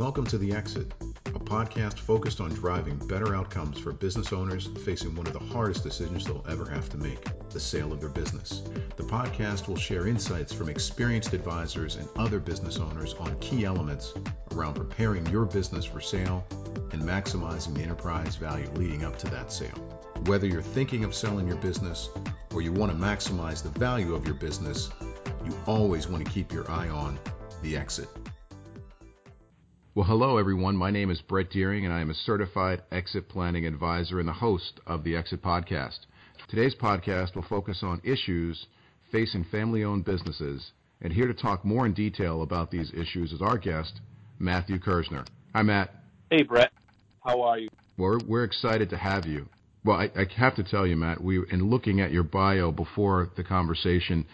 Welcome to The Exit, a podcast focused on driving better outcomes for business owners facing one of the hardest decisions they'll ever have to make the sale of their business. The podcast will share insights from experienced advisors and other business owners on key elements around preparing your business for sale and maximizing the enterprise value leading up to that sale. Whether you're thinking of selling your business or you want to maximize the value of your business, you always want to keep your eye on the exit. Well, hello everyone. My name is Brett Dearing and I am a certified exit planning advisor and the host of the Exit Podcast. Today's podcast will focus on issues facing family owned businesses. And here to talk more in detail about these issues is our guest, Matthew Kerzner. Hi, Matt. Hey, Brett. How are you? We're, we're excited to have you. Well, I, I have to tell you, Matt, we in looking at your bio before the conversation,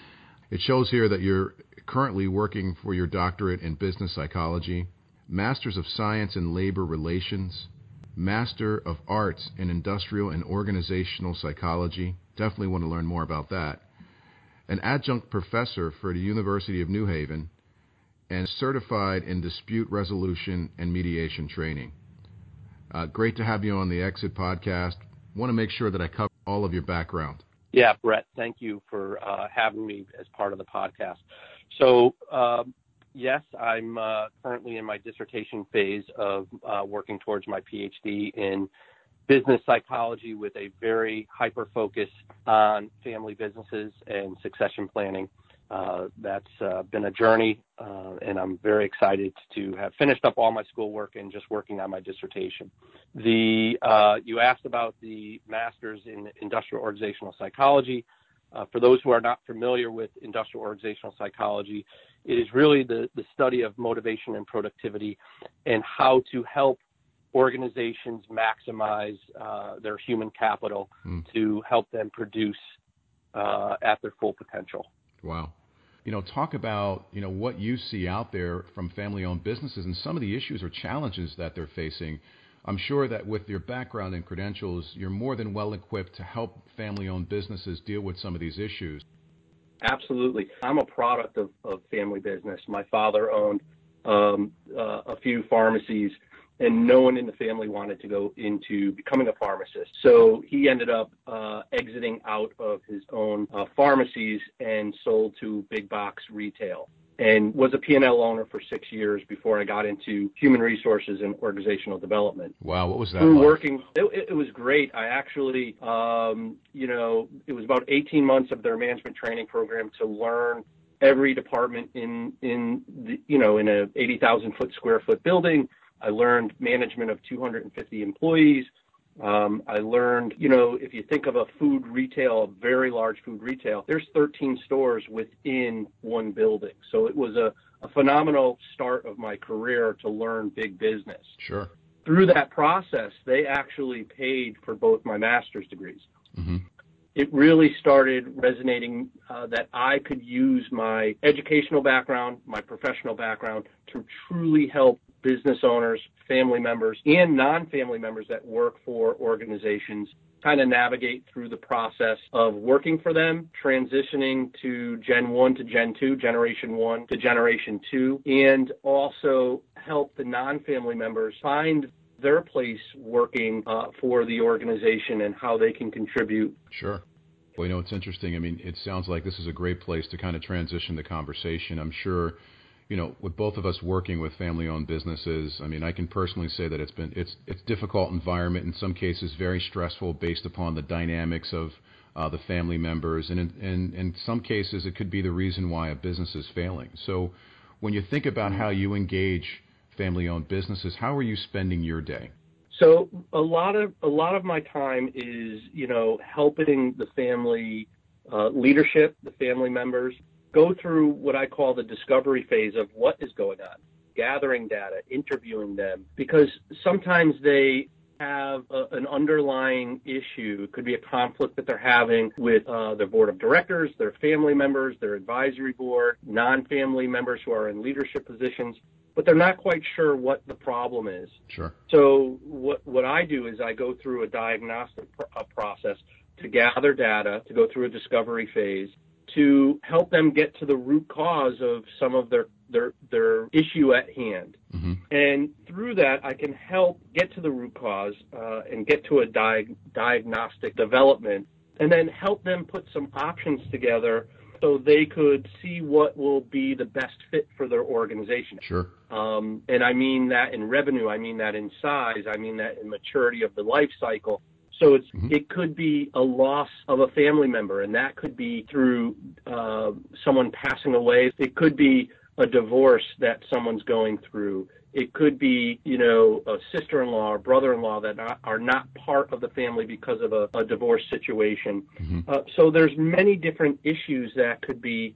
it shows here that you're currently working for your doctorate in business psychology Masters of Science in Labor Relations, Master of Arts in Industrial and Organizational Psychology. Definitely want to learn more about that. An adjunct professor for the University of New Haven, and certified in dispute resolution and mediation training. Uh, great to have you on the Exit podcast. Want to make sure that I cover all of your background. Yeah, Brett, thank you for uh, having me as part of the podcast. So, um, yes, I'm uh, currently in my dissertation phase of uh, working towards my PhD in business psychology with a very hyper focus on family businesses and succession planning. Uh, that's uh, been a journey, uh, and I'm very excited to have finished up all my schoolwork and just working on my dissertation. The uh, you asked about the master's in industrial organizational psychology. Uh, for those who are not familiar with industrial organizational psychology, it is really the, the study of motivation and productivity and how to help organizations maximize uh, their human capital mm. to help them produce uh, at their full potential. Wow. You know, talk about, you know, what you see out there from family-owned businesses and some of the issues or challenges that they're facing I'm sure that with your background and credentials, you're more than well equipped to help family owned businesses deal with some of these issues. Absolutely. I'm a product of, of family business. My father owned um, uh, a few pharmacies, and no one in the family wanted to go into becoming a pharmacist. So he ended up uh, exiting out of his own uh, pharmacies and sold to big box retail and was a P&L owner for six years before I got into human resources and organizational development. Wow, what was that? Through like? working, it, it, was great. I actually, um, you know, it was about 18 months of their management training program to learn every department in in the, you know in a 80,000 foot square foot building. I learned management of 250 employees. Um, I learned, you know, if you think of a food retail, a very large food retail, there's 13 stores within one building. So it was a, a phenomenal start of my career to learn big business. Sure. Through that process, they actually paid for both my master's degrees. Mm-hmm. It really started resonating uh, that I could use my educational background, my professional background to truly help business owners, family members, and non-family members that work for organizations kind of navigate through the process of working for them, transitioning to Gen 1 to Gen 2, Generation 1 to Generation 2, and also help the non-family members find their place working uh, for the organization and how they can contribute. Sure. Well, you know, it's interesting. I mean, it sounds like this is a great place to kind of transition the conversation. I'm sure with both of us working with family-owned businesses, I mean, I can personally say that it's been it's it's difficult environment in some cases, very stressful based upon the dynamics of uh, the family members, and in some cases, it could be the reason why a business is failing. So, when you think about how you engage family-owned businesses, how are you spending your day? So, a lot of a lot of my time is you know helping the family uh, leadership, the family members go through what I call the discovery phase of what is going on, gathering data, interviewing them, because sometimes they have a, an underlying issue. It could be a conflict that they're having with uh, their board of directors, their family members, their advisory board, non-family members who are in leadership positions, but they're not quite sure what the problem is. Sure. So what what I do is I go through a diagnostic pr- process to gather data, to go through a discovery phase, to help them get to the root cause of some of their their their issue at hand. Mm-hmm. And through that, I can help get to the root cause uh, and get to a di- diagnostic development, and then help them put some options together so they could see what will be the best fit for their organization. Sure. Um, and I mean that in revenue, I mean that in size, I mean that in maturity of the life cycle. So it's mm-hmm. it could be a loss of a family member, and that could be through uh, someone passing away. It could be a divorce that someone's going through. It could be, you know, a sister-in-law or brother-in-law that are not part of the family because of a, a divorce situation. Mm-hmm. Uh, so there's many different issues that could be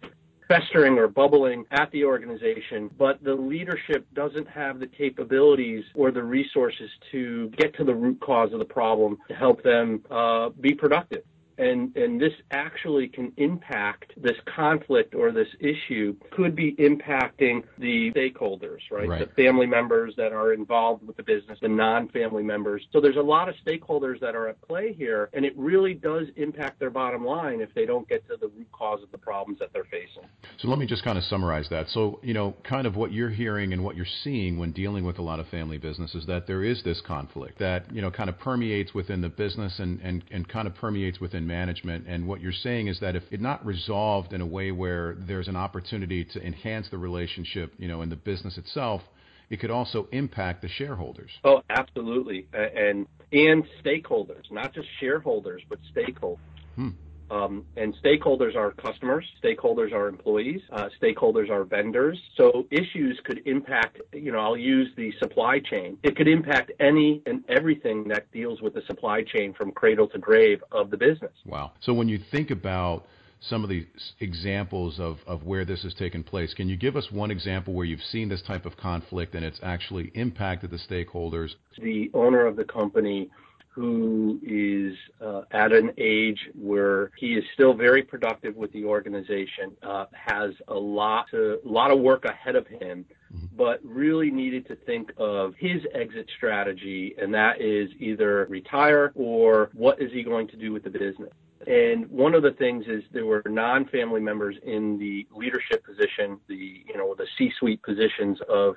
festering or bubbling at the organization, but the leadership doesn't have the capabilities or the resources to get to the root cause of the problem to help them uh, be productive and and this actually can impact this conflict or this issue could be impacting the stakeholders right? right, the family members that are involved with the business the non-family members. So there's a lot of stakeholders that are at play here and it really does impact their bottom line if they don't get to the root cause of the problems that they're facing. So let me just kind of summarize that. So you know kind of what you're hearing and what you're seeing when dealing with a lot of family businesses that there is this conflict that you know kind of permeates within the business and and, and kind of permeates within management. And what you're saying is that if it's not resolved in a way where there's an opportunity to enhance the relationship, you know, in the business itself, it could also impact the shareholders. Oh, absolutely, and and stakeholders, not just shareholders, but stakeholders. Hmm. Um, and stakeholders are customers, stakeholders are employees, uh, stakeholders are vendors. So issues could impact, you know, I'll use the supply chain. It could impact any and everything that deals with the supply chain from cradle to grave of the business. Wow. So when you think about some of the examples of, of where this has taken place. Can you give us one example where you've seen this type of conflict and it's actually impacted the stakeholders? The owner of the company who is uh, at an age where he is still very productive with the organization, uh, has a lot to, a lot of work ahead of him, mm-hmm. but really needed to think of his exit strategy, and that is either retire or what is he going to do with the business. And one of the things is there were non-family members in the leadership position, the you know the C-suite positions of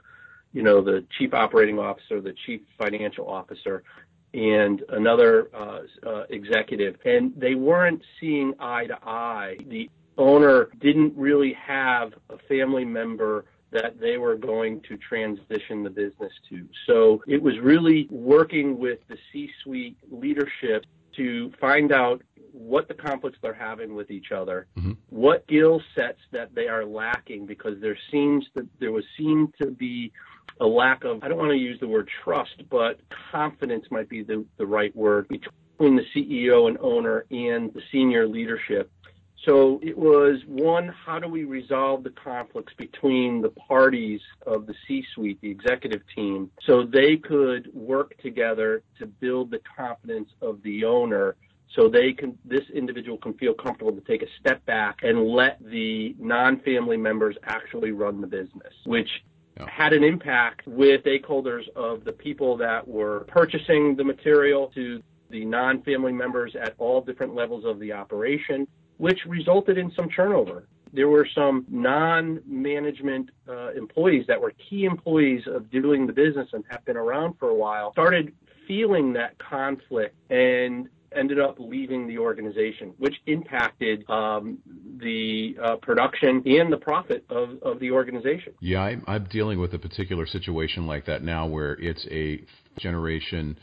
you know the chief operating officer, the chief financial officer, and another uh, uh, executive, and they weren't seeing eye to eye. The owner didn't really have a family member that they were going to transition the business to. So it was really working with the C suite leadership to find out what the conflicts they're having with each other, mm-hmm. what skill sets that they are lacking, because there seems that there was seemed to be a lack of, I don't want to use the word trust, but confidence might be the, the right word between the CEO and owner and the senior leadership. So it was one, how do we resolve the conflicts between the parties of the C suite, the executive team, so they could work together to build the confidence of the owner so they can this individual can feel comfortable to take a step back and let the non-family members actually run the business which had an impact with stakeholders of the people that were purchasing the material to the non-family members at all different levels of the operation, which resulted in some turnover. There were some non-management uh, employees that were key employees of doing the business and have been around for a while, started feeling that conflict and ended up leaving the organization, which impacted um, the uh, production and the profit of, of the organization. Yeah, I'm, I'm dealing with a particular situation like that now where it's a generation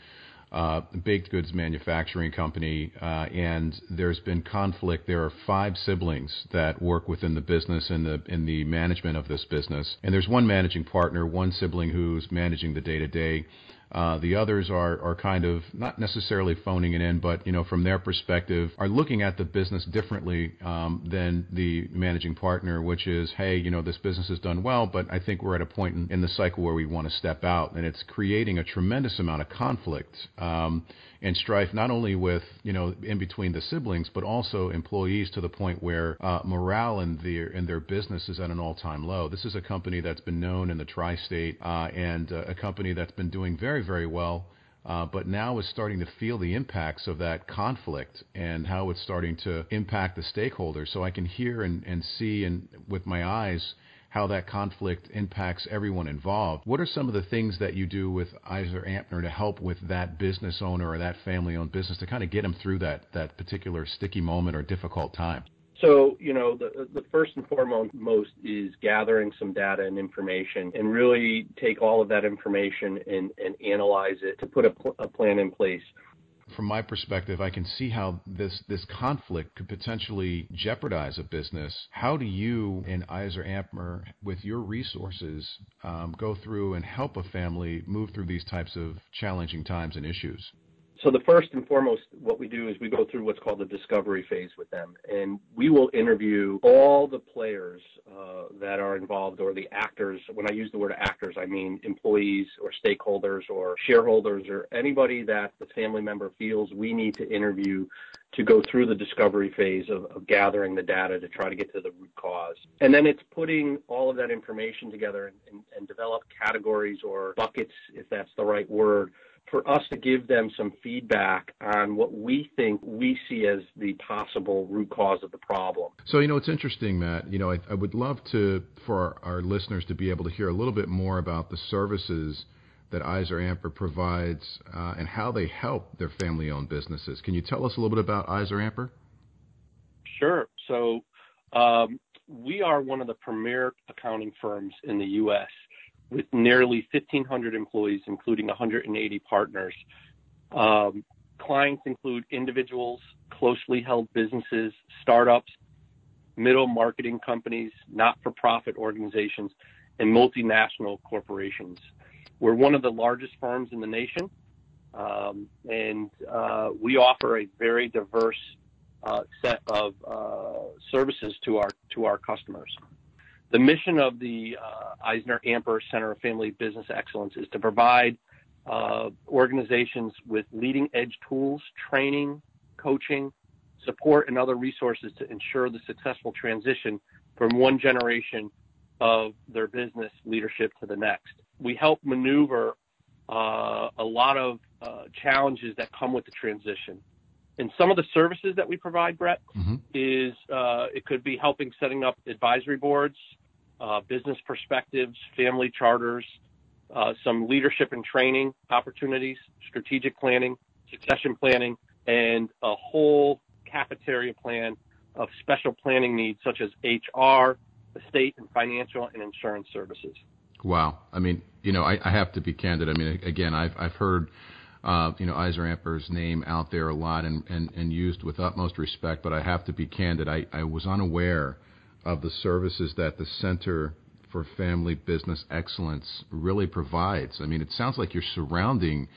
uh, baked goods manufacturing company, uh, and there's been conflict. There are five siblings that work within the business and the in the management of this business, and there's one managing partner, one sibling who's managing the day to day. Uh, the others are, are kind of not necessarily phoning it in, but you know from their perspective are looking at the business differently um, than the managing partner, which is hey you know this business has done well, but I think we're at a point in, in the cycle where we want to step out, and it's creating a tremendous amount of conflict. Um, and strife not only with you know in between the siblings but also employees to the point where uh, morale in their in their business is at an all-time low. This is a company that's been known in the tri-state uh, and uh, a company that's been doing very very well uh, but now is starting to feel the impacts of that conflict and how it's starting to impact the stakeholders. So I can hear and, and see and with my eyes how that conflict impacts everyone involved. What are some of the things that you do with EisnerAmper to help with that business owner or that family owned business to kind of get them through that, that particular sticky moment or difficult time? So, you know, the, the first and foremost is gathering some data and information and really take all of that information and, and analyze it to put a, pl- a plan in place from my perspective, I can see how this this conflict could potentially jeopardize a business. How do you and EisnerAmper, with your resources, um, go through and help a family move through these types of challenging times and issues? So the first and foremost, what we do is we go through what's called the discovery phase with them, and we will interview all the players uh, that are involved or the actors. When I use the word actors, I mean employees or stakeholders or shareholders or anybody that the family member feels we need to interview to go through the discovery phase of, gathering the data to try to get to the root cause. And then it's putting all of that information together and develop categories or buckets, if that's the right word, for us to give them some feedback on what we think we see as the possible root cause of the problem. So, you know, it's interesting, Matt. You know, I, I would love to, for our, our, listeners to be able to hear a little bit more about the services that EisnerAmper provides uh, and how they help their family owned businesses. Can you tell us a little bit about EisnerAmper? Sure. So, um, we are one of the premier accounting firms in the U.S with nearly 1,500 employees, including 180 partners. Um, clients include individuals, closely held businesses, startups, middle marketing companies, not-for-profit organizations, and multinational corporations. We're one of the largest firms in the nation, um, and uh, we offer a very diverse uh, set of uh, services to our to our customers. The mission of the uh, EisnerAmper Center of Family Business Excellence is to provide uh, organizations with leading edge tools, training, coaching, support, and other resources to ensure the successful transition from one generation of their business leadership to the next. We help maneuver uh, a lot of uh, challenges that come with the transition. And some of the services that we provide, Brett, mm-hmm. is uh, it could be helping setting up advisory boards, business perspectives, family charters, uh, some leadership and training opportunities, strategic planning, succession planning, and a whole cafeteria plan of special planning needs such as HR, estate and financial and insurance services. Wow. I mean, you know, I, I have to be candid. I mean, again, I've, I've heard, uh, you know, EisnerAmper's name out there a lot and, and, and used with utmost respect, but I have to be candid. I, I was unaware – of the services that the Center for Family Business Excellence really provides. I mean, it sounds like you're surrounding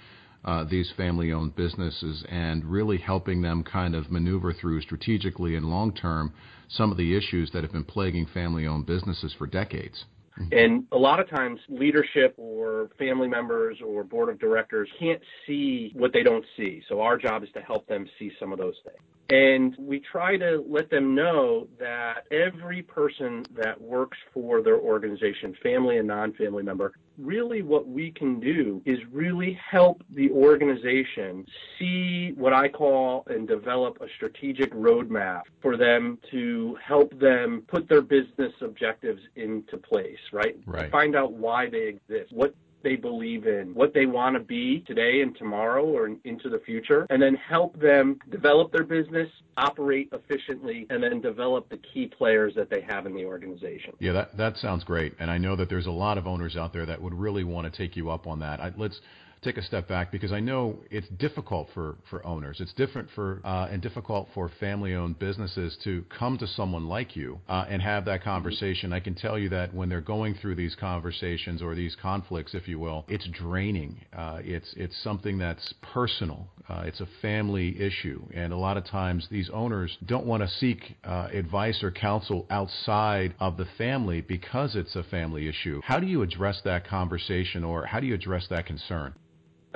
uh, these family owned businesses and really helping them kind of maneuver through strategically and long term some of the issues that have been plaguing family owned businesses for decades. Mm-hmm. And a lot of times, leadership or family members or board of directors can't see what they don't see. So, our job is to help them see some of those things. And we try to let them know that every person that works for their organization, family and non family member, really what we can do is really help the organization see what I call and develop a strategic roadmap for them to help them put their business objectives into place, right? Right. Find out why they exist, what they believe in, what they want to be today and tomorrow or into the future, and then help them develop their business, operate efficiently, and then develop the key players that they have in the organization. Yeah, that, that sounds great. And I know that there's a lot of owners out there that would really want to take you up on that. I, let's take a step back because I know it's difficult for, for owners. It's different for uh, and difficult for family-owned businesses to come to someone like you uh, and have that conversation. I can tell you that when they're going through these conversations or these conflicts, if you will, it's draining. Uh, it's it's something that's personal. Uh, it's a family issue, and a lot of times these owners don't want to seek uh, advice or counsel outside of the family because it's a family issue. How do you address that conversation, or how do you address that concern?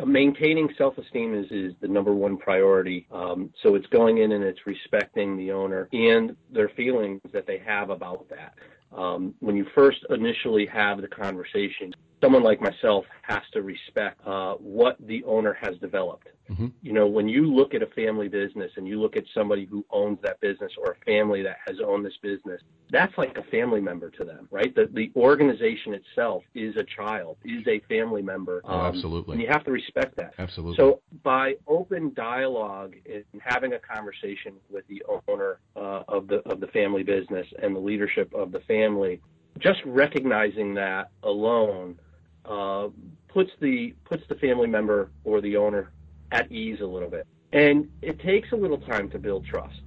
Maintaining self-esteem is, is the number one priority. Um, so it's going in and it's respecting the owner and their feelings that they have about that. Um, when you first initially have the conversation, someone like myself has to respect uh, what the owner has developed. Mm-hmm. You know, when you look at a family business and you look at somebody who owns that business or a family that has owned this business, that's like a family member to them, right? The, the organization itself is a child, is a family member. Oh, um, absolutely. And you have to respect that. Absolutely. So by open dialogue and having a conversation with the owner uh, of the of the family business and the leadership of the family, just recognizing that alone uh, puts the puts the family member or the owner at ease a little bit. And it takes a little time to build trust,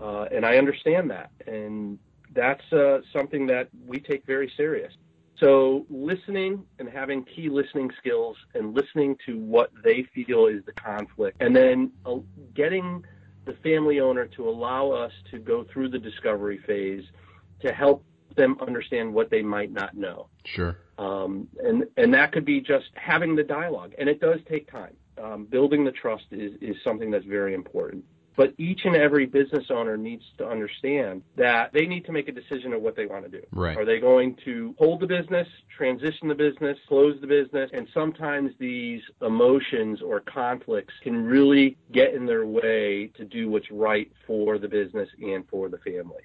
uh, and I understand that, and that's uh, something that we take very serious. So listening and having key listening skills and listening to what they feel is the conflict, and then uh, getting the family owner to allow us to go through the discovery phase to help them understand what they might not know. Sure. Um, and and that could be just having the dialogue, and it does take time. Um, building the trust is is something that's very important. But each and every business owner needs to understand that they need to make a decision of what they want to do. Right. Are they going to hold the business, transition the business, close the business? And sometimes these emotions or conflicts can really get in their way to do what's right for the business and for the family.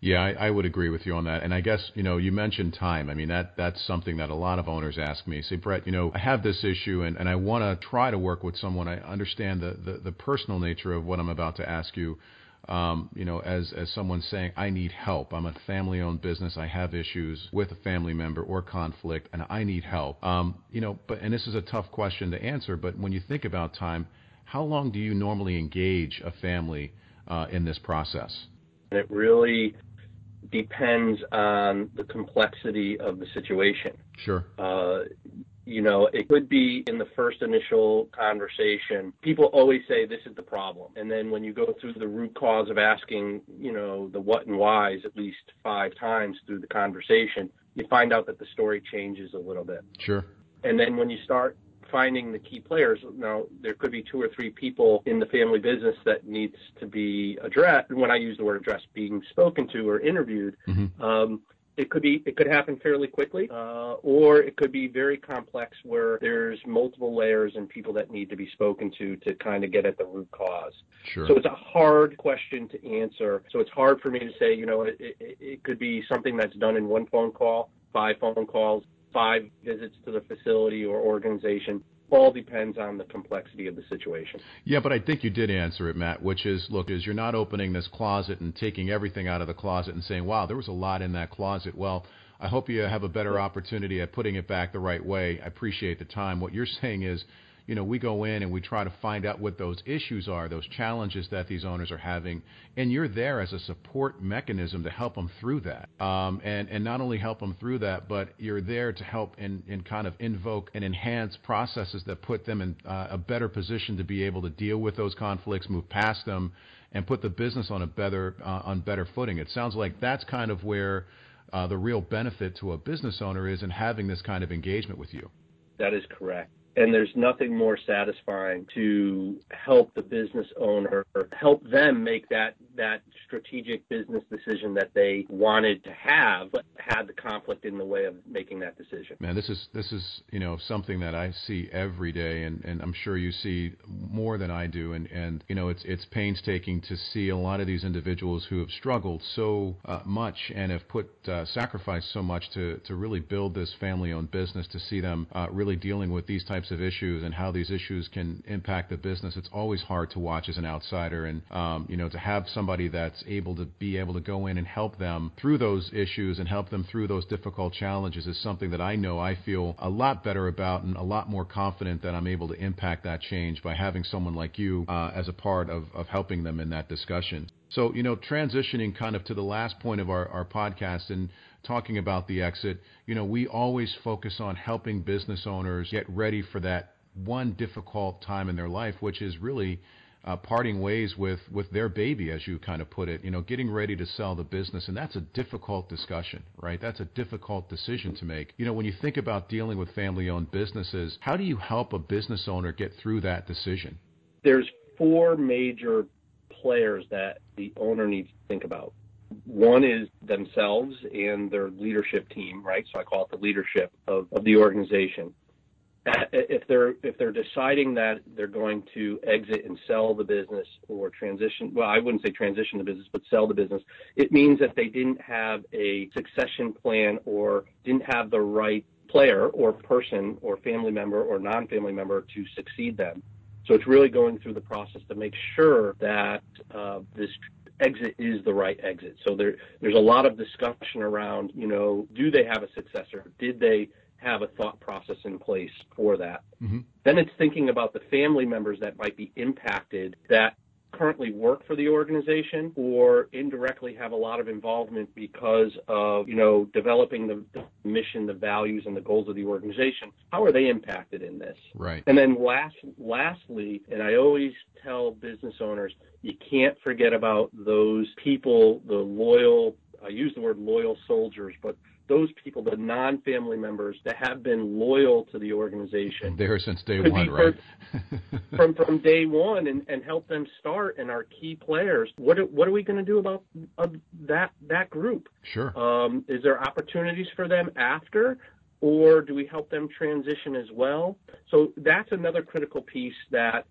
Yeah, I, would agree with you on that. And I guess, you know, you mentioned time. I mean, that that's something that a lot of owners ask me. Say, Brett, you know, I have this issue and, and I want to try to work with someone. I understand the, the, the personal nature of what I'm about to ask you. Um, you know, as as someone saying, I need help. I'm a family-owned business. I have issues with a family member or conflict, and I need help. Um, you know, but and this is a tough question to answer. But when you think about time, how long do you normally engage a family uh, in this process? It really depends on the complexity of the situation. Sure. Uh, you know, it could be in the first initial conversation. People always say this is the problem. And then when you go through the root cause of asking, you know, the what and whys at least five times through the conversation, you find out that the story changes a little bit. Sure. And then when you start finding the key players. Now, there could be two or three people in the family business that needs to be addressed. And when I use the word addressed, being spoken to or interviewed, mm-hmm. um, it could be it could happen fairly quickly, uh, or it could be very complex where there's multiple layers and people that need to be spoken to to kind of get at the root cause. Sure. So it's a hard question to answer. So it's hard for me to say, you know, it, it, it could be something that's done in one phone call, five phone calls, five visits to the facility or organization. All depends on the complexity of the situation. Yeah, but I think you did answer it, Matt, which is look, is you're not opening this closet and taking everything out of the closet and saying, wow, there was a lot in that closet. Well, I hope you have a better opportunity at putting it back the right way. I appreciate the time. What you're saying is, you know, we go in and we try to find out what those issues are, those challenges that these owners are having, and you're there as a support mechanism to help them through that. Um, and and not only help them through that, but you're there to help and, and kind of invoke and enhance processes that put them in uh, a better position to be able to deal with those conflicts, move past them, and put the business on a better uh, on better footing. It sounds like that's kind of where uh, the real benefit to a business owner is in having this kind of engagement with you. That is correct. And there's nothing more satisfying to help the business owner, help them make that, that strategic business decision that they wanted to have, but had the conflict in the way of making that decision. Man, this is this is you know something that I see every day, and, and I'm sure you see more than I do, and, and you know it's it's painstaking to see a lot of these individuals who have struggled so uh, much and have put uh, sacrificed so much to to really build this family-owned business. To see them uh, really dealing with these types of issues and how these issues can impact the business, it's always hard to watch as an outsider, and um, you know to have somebody that's able to be able to go in and help them through those issues and help them through those difficult challenges is something that I know I feel a lot better about and a lot more confident that I'm able to impact that change by having someone like you uh, as a part of, of helping them in that discussion. So, you know, transitioning kind of to the last point of our, our podcast and talking about the exit, you know, we always focus on helping business owners get ready for that one difficult time in their life, which is really uh, parting ways with with their baby, as you kind of put it. You know, getting ready to sell the business, and that's a difficult discussion, right? That's a difficult decision to make. You know, when you think about dealing with family-owned businesses, how do you help a business owner get through that decision? There's four major players that the owner needs to think about. One is themselves and their leadership team, right? So I call it the leadership of, of the organization. If they're if they're deciding that they're going to exit and sell the business or transition, well, I wouldn't say transition the business, but sell the business. It means that they didn't have a succession plan or didn't have the right player or person or family member or non-family member to succeed them. So it's really going through the process to make sure that uh, this exit is the right exit. So there, there's a lot of discussion around, you know, do they have a successor? Did they have a thought process in place for that? Mm-hmm. Then it's thinking about the family members that might be impacted that currently work for the organization or indirectly have a lot of involvement because of, you know, developing the, the, mission, the values, and the goals of the organization. How are they impacted in this? Right. And then last, lastly, and I always tell business owners, you can't forget about those people, the loyal, I use the word loyal soldiers, but those people, the non-family members that have been loyal to the organization, there since day one, right? from from day one, and, and help them start and our key players. What are, what are we going to do about uh, that that group? Sure. Um, is there opportunities for them after? Or do we help them transition as well? So that's another critical piece that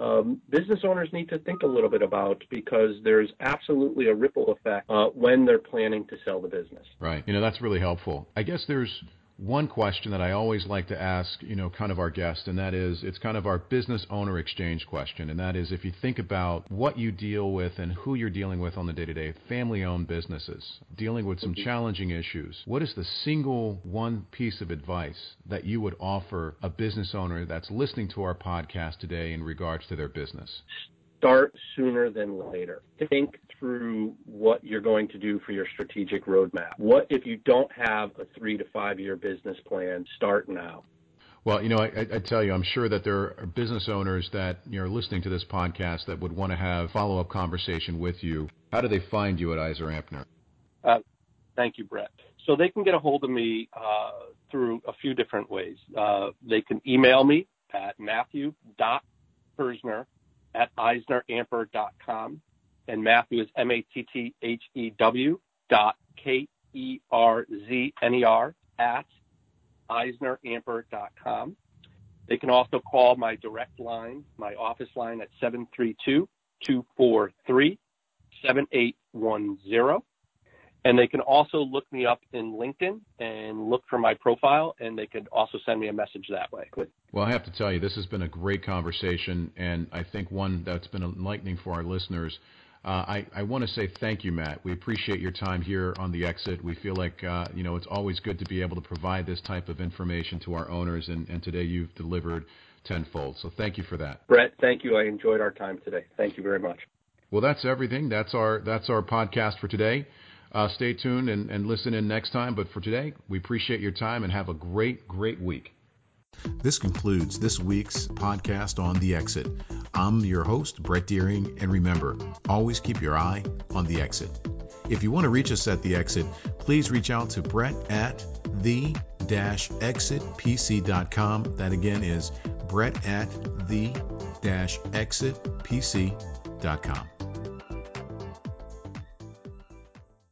um, business owners need to think a little bit about because there's absolutely a ripple effect uh, when they're planning to sell the business. Right. You know, that's really helpful. I guess there's one question that I always like to ask, you know, kind of our guest, and that is it's kind of our business owner exchange question. And that is if you think about what you deal with and who you're dealing with on the day to day, family owned businesses, dealing with some mm-hmm. challenging issues, what is the single one piece of advice that you would offer a business owner that's listening to our podcast today in regards to their business? Start sooner than later. Think through what you're going to do for your strategic roadmap. What if you don't have a three to five year business plan? Start now. Well, you know, I, I, tell you, I'm sure that there are business owners that you know, are listening to this podcast that would want to have follow up conversation with you. How do they find you at EisnerAmper? Uh, thank you, Brett. So they can get a hold of me uh, through a few different ways. Uh, they can email me at matthew.kerzner at EisnerAmper.com. And Matthew is M-A-T-T-H-E-W dot K-E-R-Z-N-E-R at EisnerAmper.com. They can also call my direct line, my office line at 732-243-7810. And they can also look me up in LinkedIn and look for my profile, and they could also send me a message that way. Well, I have to tell you, this has been a great conversation, and I think one that's been enlightening for our listeners. Uh, I, I want to say thank you, Matt. We appreciate your time here on the exit. We feel like uh, you know it's always good to be able to provide this type of information to our owners, and, and today you've delivered tenfold. So thank you for that. Brett, thank you. I enjoyed our time today. Thank you very much. Well, that's everything. That's our that's our podcast for today. Uh, stay tuned and, and listen in next time. But for today, we appreciate your time and have a great, great week. This concludes this week's podcast on The Exit. I'm your host, Brett Dearing, and remember, always keep your eye on the exit. If you want to reach us at The Exit, please reach out to Brett at the exitpc.com. That again is Brett at the exitpc.com.